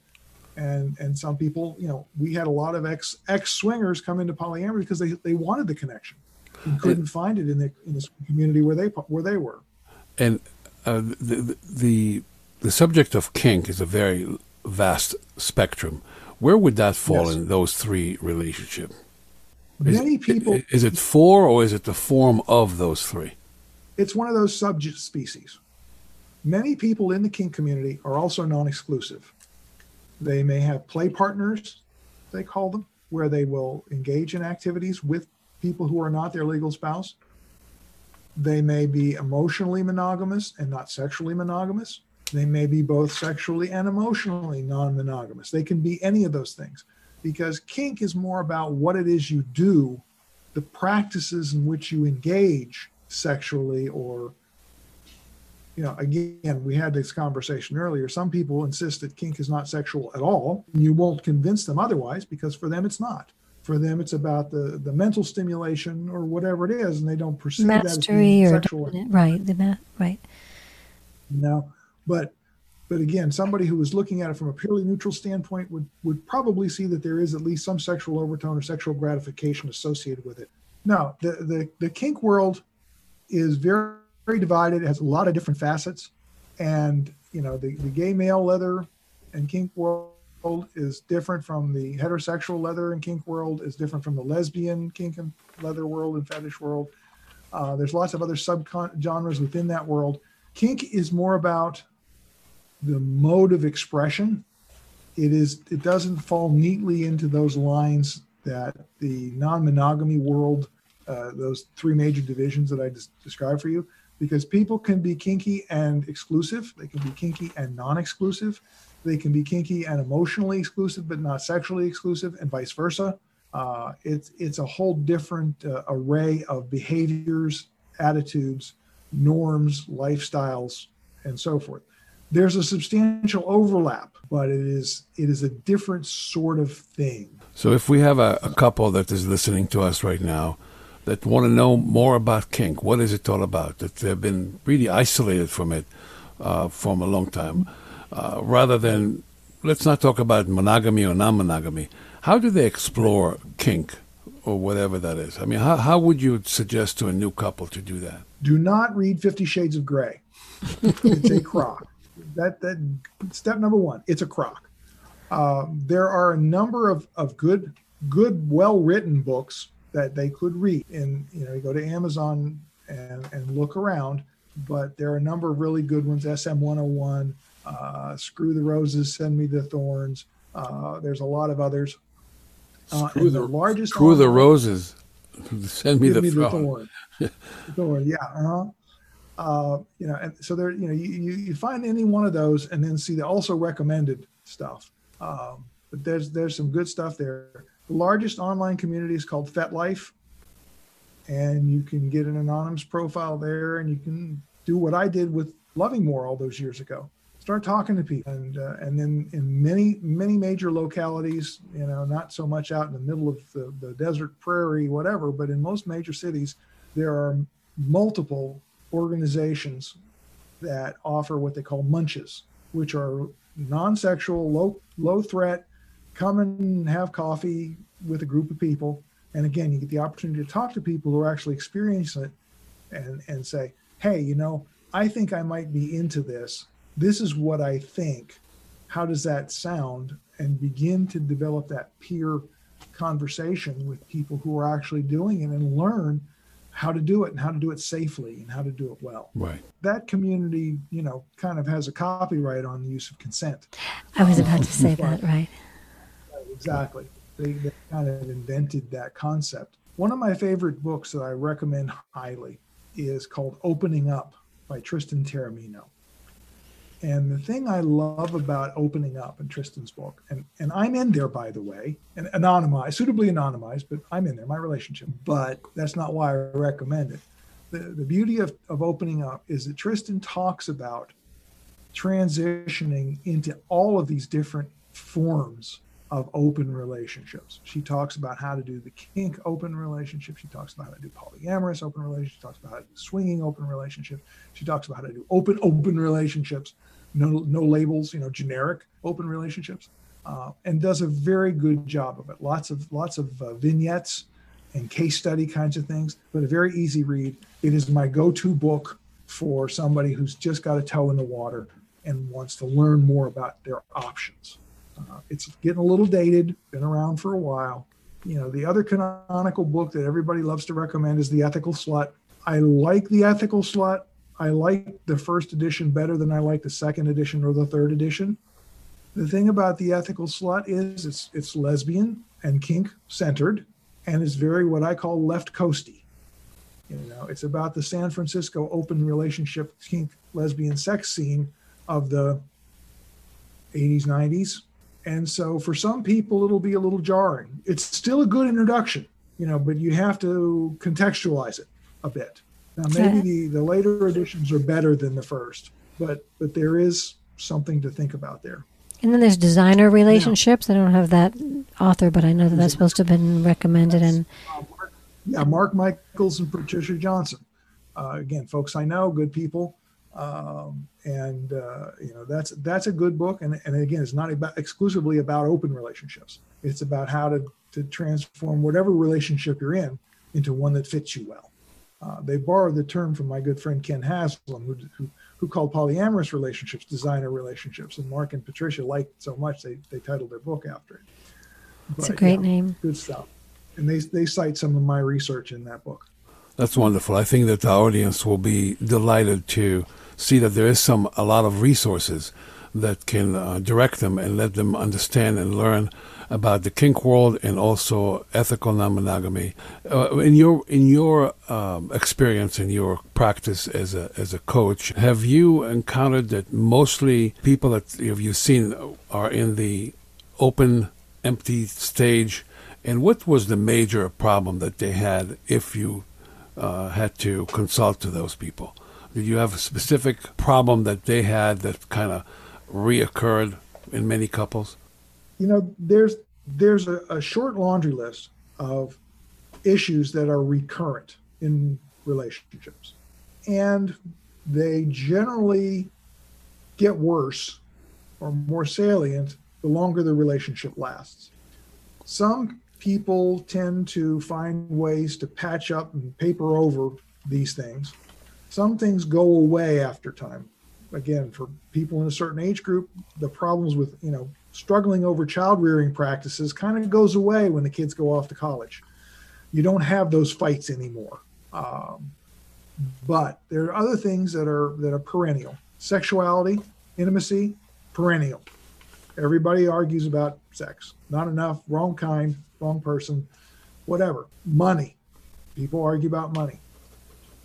and and some people you know we had a lot of ex ex swingers come into polyamory because they they wanted the connection and couldn't find it in the in the community where they where they were.
And uh, the, the the subject of kink is a very vast spectrum. Where would that fall yes. in those three relationships
many people
is it four or is it the form of those three?
It's one of those subject species. Many people in the kink community are also non-exclusive they may have play partners, they call them, where they will engage in activities with people who are not their legal spouse. They may be emotionally monogamous and not sexually monogamous. They may be both sexually and emotionally non monogamous. They can be any of those things because kink is more about what it is you do, the practices in which you engage sexually or you know, again, we had this conversation earlier. Some people insist that kink is not sexual at all. You won't convince them otherwise because for them it's not. For them, it's about the the mental stimulation or whatever it is, and they don't perceive
Mastery
that as being
or
sexual.
Right, the ma- right.
No, but but again, somebody who was looking at it from a purely neutral standpoint would would probably see that there is at least some sexual overtone or sexual gratification associated with it. Now, the the the kink world is very very divided. It has a lot of different facets, and you know the, the gay male leather and kink world is different from the heterosexual leather and kink world. is different from the lesbian kink and leather world and fetish world. Uh, there's lots of other sub genres within that world. Kink is more about the mode of expression. It is. It doesn't fall neatly into those lines that the non-monogamy world, uh, those three major divisions that I just described for you, because people can be kinky and exclusive. They can be kinky and non exclusive. They can be kinky and emotionally exclusive, but not sexually exclusive, and vice versa. Uh, it's, it's a whole different uh, array of behaviors, attitudes, norms, lifestyles, and so forth. There's a substantial overlap, but it is it is a different sort of thing.
So if we have a, a couple that is listening to us right now, that want to know more about kink. What is it all about? That they've been really isolated from it uh, a long time. Uh, rather than, let's not talk about monogamy or non monogamy. How do they explore kink or whatever that is? I mean, how, how would you suggest to a new couple to do that?
Do not read Fifty Shades of Grey. it's a crock. That, that step number one, it's a crock. Uh, there are a number of, of good, good, well written books that they could read. And you know, you go to Amazon and, and look around, but there are a number of really good ones. SM 101, uh, Screw the Roses, Send Me the Thorns. Uh, there's a lot of others.
Uh, screw the, the, largest. Screw the roses. Send me, the, me the thorn.
thorn. Yeah. Uh-huh. Uh, you know, and so there, you know, you, you, you find any one of those and then see the also recommended stuff. Um, but there's there's some good stuff there. The largest online community is called FetLife, and you can get an anonymous profile there, and you can do what I did with Loving More all those years ago. Start talking to people, and uh, and then in many many major localities, you know, not so much out in the middle of the, the desert prairie, whatever, but in most major cities, there are multiple organizations that offer what they call munches, which are non-sexual, low low threat come and have coffee with a group of people. And again, you get the opportunity to talk to people who are actually experiencing it and, and say, hey, you know, I think I might be into this. This is what I think. How does that sound? And begin to develop that peer conversation with people who are actually doing it and learn how to do it and how to do it safely and how to do it well.
Right.
That community, you know, kind of has a copyright on the use of consent.
I was about to say that, right
exactly. They, they kind of invented that concept. One of my favorite books that I recommend highly is called Opening Up by Tristan Taormino. And the thing I love about opening up in Tristan's book, and, and I'm in there, by the way, and anonymized, suitably anonymized, but I'm in there, my relationship. But that's not why I recommend it. The, the beauty of, of opening up is that Tristan talks about transitioning into all of these different forms of open relationships. She talks about how to do the kink open relationship. She talks about how to do polyamorous open relationships. She talks about how to do swinging open relationships. She talks about how to do open open relationships, no no labels, you know, generic open relationships. uh, and does a very good job of it. Lots of lots of uh, vignettes and case study kinds of things, but a very easy read. It is my go-to book for somebody who's just got a toe in the water and wants to learn more about their options. Uh, it's getting a little dated, been around for a while. You know, the other canonical book that everybody loves to recommend is The Ethical Slut. I like The Ethical Slut. I like the first edition better than I like the second edition or the third edition. The thing about The Ethical Slut is it's it's lesbian and kink centered and it's very what I call left coasty. You know, it's about the San Francisco open relationship kink lesbian sex scene of the 80s, 90s. And so for some people, it'll be a little jarring. It's still a good introduction, you know, but you have to contextualize it a bit. Now, maybe the, the later editions are better than the first, but but there is something to think about there.
And then there's designer relationships. I don't have that author, but I know that that's supposed to have been recommended. And
yeah, Mark Michaels and Patricia Johnson. Uh, again, folks I know, good people, um, and uh, you know that's that's a good book. And, and again, it's not about exclusively about open relationships. It's about how to to transform whatever relationship you're in into one that fits you well. Uh, they borrowed the term from my good friend Ken Haslam, who, who, who called polyamorous relationships designer relationships, and Mark and Patricia liked so much they they titled their book after it.
It's a great yeah, name.
Good stuff and they they cite some of my research in that book.
That's wonderful. I think that the audience will be delighted to see that there is some a lot of resources that can uh, direct them and let them understand and learn about the kink world and also ethical non-monogamy. Uh, in your in your um, experience in your practice as a as a coach, have you encountered that mostly people that you've you seen are in the open, empty stage? And what was the major problem that they had if you uh, had to consult to those people? Did you have a specific problem that they had that kind of reoccurred in many couples?
You know, there's there's a, a short laundry list of issues that are recurrent in relationships, and they generally get worse or more salient the longer the relationship lasts. Some people tend to find ways to patch up and paper over these things. Some things go away after time. Again, for people in a certain age group, the problems with, you know, struggling over child rearing practices kind of goes away when the kids go off to college. You don't have those fights anymore. Um, but there are other things that are that are perennial. Sexuality, intimacy, perennial. Everybody argues about sex. Not enough, wrong kind, wrong person, whatever. Money. People argue about money.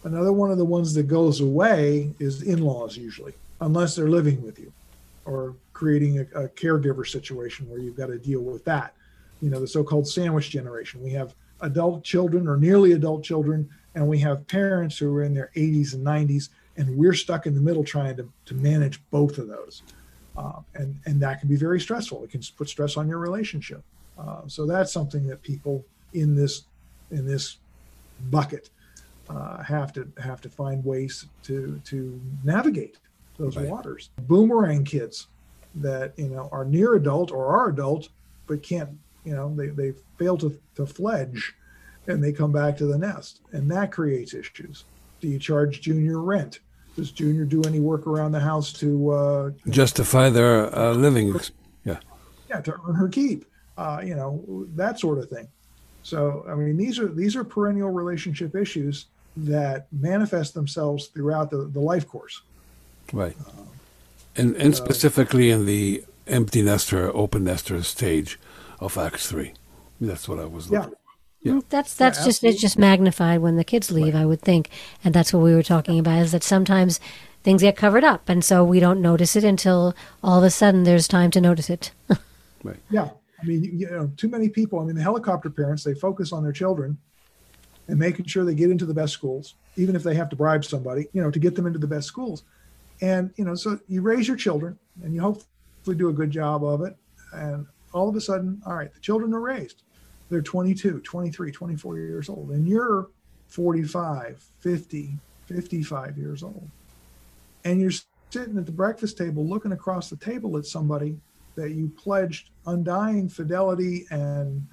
Another one of the ones that goes away is in laws, usually, unless they're living with you or creating a, a caregiver situation where you've got to deal with that. You know, the so called sandwich generation. We have adult children or nearly adult children, and we have parents who are in their 80s and 90s, and we're stuck in the middle trying to, to manage both of those. Uh, and, and that can be very stressful. It can put stress on your relationship. Uh, so that's something that people in this in this bucket uh, have to have to find ways to to navigate those right. waters. Boomerang kids that you know are near adult or are adult but can't you know they, they fail to, to fledge and they come back to the nest and that creates issues do you charge junior rent does junior do any work around the house to uh,
justify know, their uh, living yeah
yeah to earn her keep uh, you know, that sort of thing. So, I mean, these are these are perennial relationship issues that manifest themselves throughout the, the life course.
Right. Uh, and and so, specifically in the empty nester, open nester stage of Acts three. That's what I was looking.
Yeah. Yeah. That's that's yeah, just it's just magnified when the kids leave, right. I would think, and that's what we were talking about. Is that sometimes things get covered up, and so we don't notice it until all of a sudden there's time to notice it.
right. Yeah, I mean, you know, too many people. I mean, the helicopter parents they focus on their children and making sure they get into the best schools, even if they have to bribe somebody, you know, to get them into the best schools. And you know, so you raise your children, and you hopefully do a good job of it. And all of a sudden, all right, the children are raised. They're 22, 23, 24 years old, and you're 45, 50, 55 years old. And you're sitting at the breakfast table looking across the table at somebody that you pledged undying fidelity and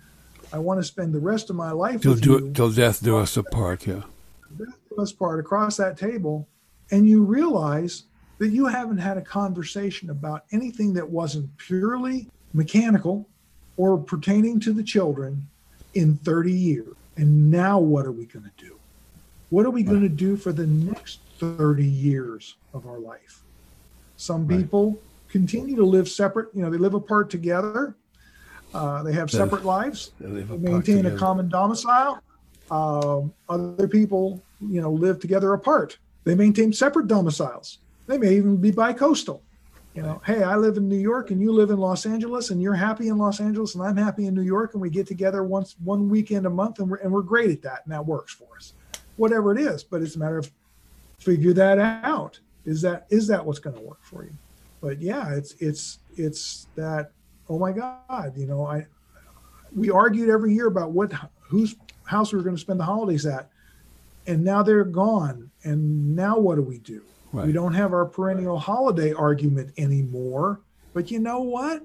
I want to spend the rest of my life
till
with
do
you,
till death do us apart. Yeah,
death do us part across that table, and you realize that you haven't had a conversation about anything that wasn't purely mechanical or pertaining to the children in 30 years. And now what are we going to do? What are we going to do for the next 30 years of our life? Some
Right.
people continue to live separate, you know, they live apart together. Uh, they have separate lives.
They
They maintain a common domicile. Um, other people, you know, live together apart. They maintain separate domiciles. They may even be bi-coastal. You know, hey, I live in New York and you live in Los Angeles, and you're happy in Los Angeles, and I'm happy in New York, and we get together once one weekend a month, and we're and we're great at that, and that works for us. Whatever it is, but it's a matter of figure that out. Is that is that what's going to work for you? But yeah, it's it's it's that. Oh my God, you know, I we argued every year about what whose house we were going to spend the holidays at, and now they're gone. And now what do we do? We don't have our perennial holiday argument anymore. But you know what?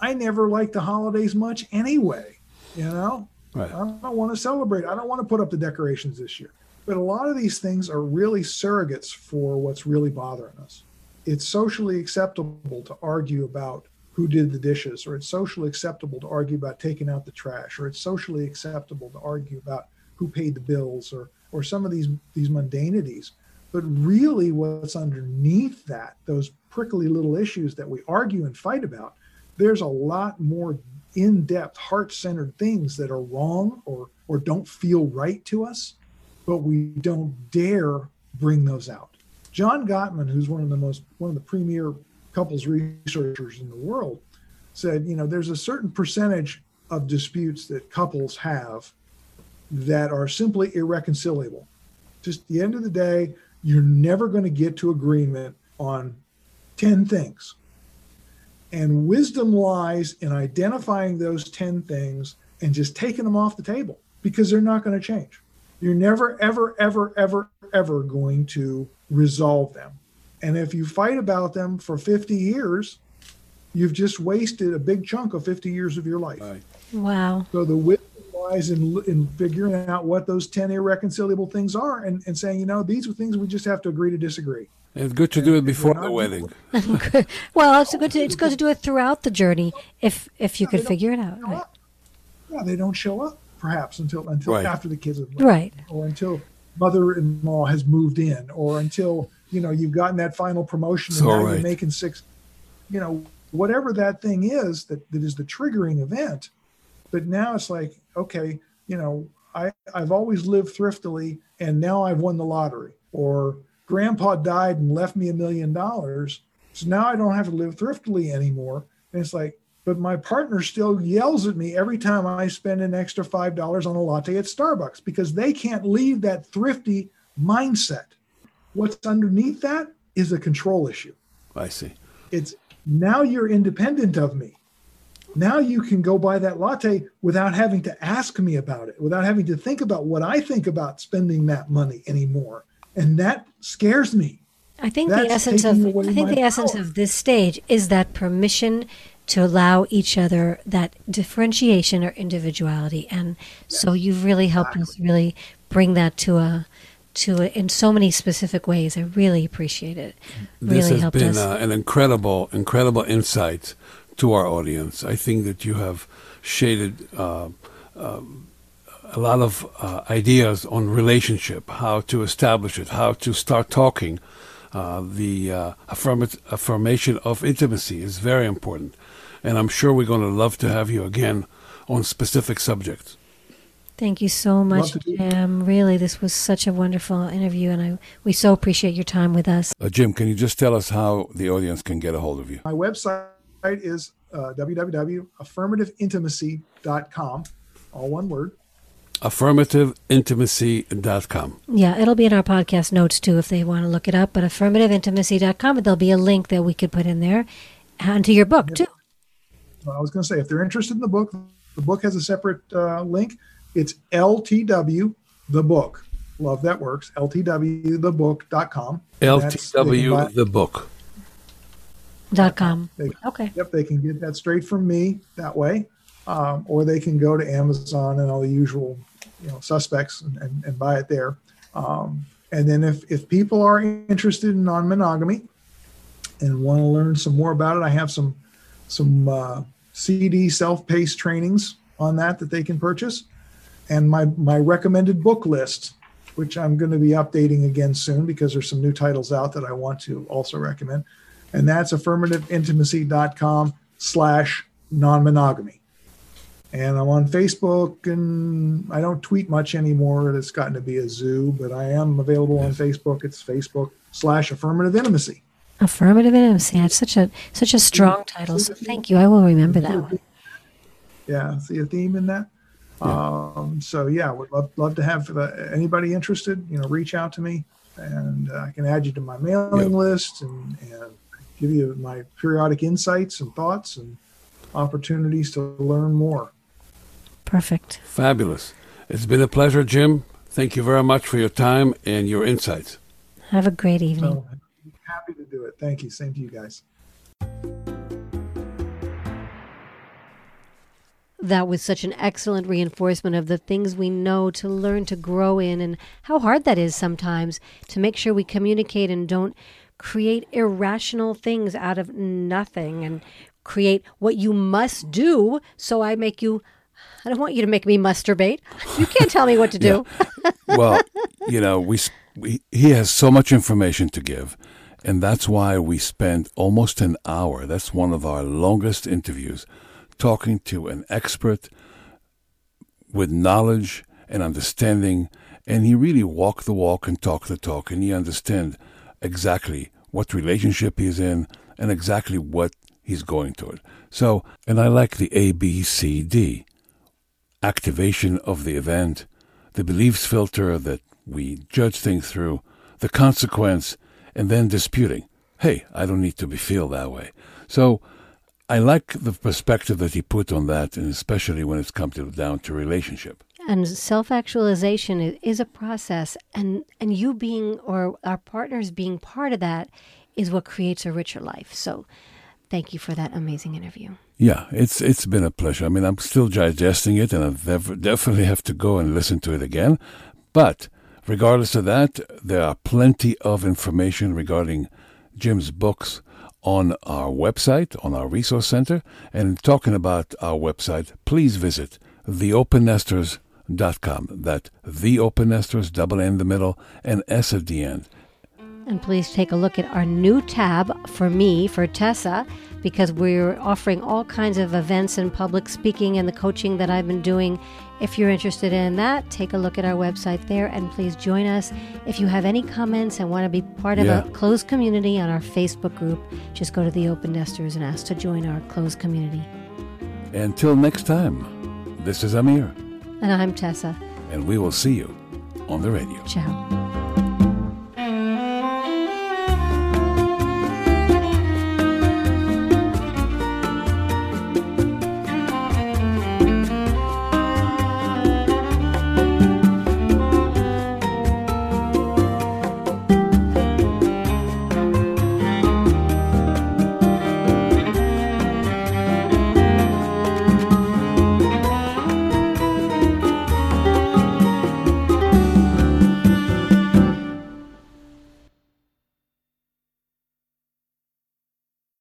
I never liked the holidays much anyway. You know,
Right.
I don't want to celebrate. I don't want to put up the decorations this year. But a lot of these things are really surrogates for what's really bothering us. It's socially acceptable to argue about who did the dishes, or it's socially acceptable to argue about taking out the trash, or it's socially acceptable to argue about who paid the bills, or or some of these these mundanities. But really, what's underneath that, those prickly little issues that we argue and fight about, there's a lot more in-depth, heart-centered things that are wrong or or don't feel right to us, but we don't dare bring those out. John Gottman, who's one of the most one of the premier couples researchers in the world, said, you know, there's a certain percentage of disputes that couples have that are simply irreconcilable. Just at the end of the day, you're never going to get to agreement on 10 things. And wisdom lies in identifying those 10 things and just taking them off the table because they're not going to change. You're never, ever, ever, ever, ever going to resolve them. And if you fight about them for 50 years, you've just wasted a big chunk of 50 years of your life.
Right.
Wow.
So the wisdom lies in, in figuring out what those 10 irreconcilable things are and, and saying, you know, these are things we just have to agree to disagree.
It's good to do it before the wedding.
well, it's good to it's good to do it throughout the journey if if you
Yeah,
could figure it out. Right.
Yeah, they don't show up perhaps until until
Right.
after the kids have left,
Right.
or until mother-in-law has moved in, or until you know you've gotten that final promotion and
So
now
right.
you're making six. You know, whatever that thing is that, that is the triggering event. But now it's like, okay, you know, I I've always lived thriftily, and now I've won the lottery, or grandpa died and left me a million dollars. So now I don't have to live thriftily anymore. And it's like, but my partner still yells at me every time I spend an extra five dollars on a latte at Starbucks because they can't leave that thrifty mindset. What's underneath that is a control issue.
I see.
It's now you're independent of me. Now you can go buy that latte without having to ask me about it, without having to think about what I think about spending that money anymore. And that scares me.
I think the essence of I think
my
the essence of this stage is that permission to allow each other that differentiation or individuality, and so you've really helped us really bring that to a to a, in so many specific ways. I really appreciate it. Really
This has
helped
been uh, an incredible, incredible insight to our audience. I think that you have shaded uh, um, a lot of uh, ideas on relationship, how to establish it, how to start talking. Uh, the uh, affirmat- affirmation of intimacy is very important, and I'm sure we're going to love to have you again on specific subjects.
Thank you so much, Jim. Really, this was such a wonderful interview, and I we so appreciate your time with us.
Uh, Jim, can you just tell us how the audience can get a hold of you?
My website is uh, www.affirmativeintimacy.com, all one word.
AffirmativeIntimacy.com.
Yeah, it'll be in our podcast notes too if they want to look it up. But affirmativeintimacy.com, but there'll be a link that we could put in there, and to your book too.
Well, I was going to say, if they're interested in the book, the book has a separate uh, link. It's LTW, the book. Love that works. LTWthebook.com. That's- they can buy-
LTW, the book.
Dot com.
They,
Okay.
Yep, they can get that straight from me that way, um, or they can go to Amazon and all the usual, you know, suspects and, and, and buy it there. Um, and then if if people are interested in non-monogamy and want to learn some more about it, I have some some uh, CD self-paced trainings on that that they can purchase, and my my recommended book list, which I'm going to be updating again soon because there's some new titles out that I want to also recommend and that's affirmativeintimacy.com slash non-monogamy and i'm on facebook and i don't tweet much anymore it's gotten to be a zoo but i am available on facebook it's facebook slash affirmative intimacy
Affirmative intimacy. That's such a such a strong title. So thank you. I will remember that one.
yeah see a theme in that um, so yeah would love, love to have uh, anybody interested you know reach out to me and uh, i can add you to my mailing list and, and give you my periodic insights and thoughts and opportunities to learn more
Perfect.
Fabulous. It's been a pleasure, Jim. Thank you very much for your time and your insights.
Have a great evening.
so happy to do it thank you same to you guys
That was such an excellent reinforcement of the things we know to learn to grow in and how hard that is sometimes to make sure we communicate and don't create irrational things out of nothing and create what you must do. So I make you, I don't want you to make me masturbate. You can't tell me what to do.
well, you know, we, we he has so much information to give, and that's why we spent almost an hour. That's one of our longest interviews, talking to an expert with knowledge and understanding, and he really walked the walk and talked the talk, and he understand exactly what relationship he's in and exactly what he's going toward. So, and I like the A, B, C, D activation of the event, the beliefs filter that we judge things through, the consequence, and then disputing. Hey, I don't need to be feel that way. So I like the perspective that he put on that, and especially when it's come to down to relationship.
And self actualization is, is a process, and, and you being or our partners being part of that is what creates a richer life. So thank you for that amazing interview.
Yeah, it's it's been a pleasure. I mean, I'm still digesting it, and I def- definitely have to go and listen to it again. But regardless of that, there are plenty of information regarding Jim's books on our website, on our resource center. And talking about our website, please visit theopennesters.com. That theopennesters, double N in the middle, and S at the end.
And please take a look at our new tab for me, for Tessa, because we're offering all kinds of events and public speaking and the coaching that I've been doing. If you're interested in that, take a look at our website there and please join us. If you have any comments and want to be part of
Yeah.
a closed community on our Facebook group, just go to the Open Nesters and ask to join our closed community.
Until next time, this is Amir,
And I'm Tessa.
and we will see you on the radio.
Ciao.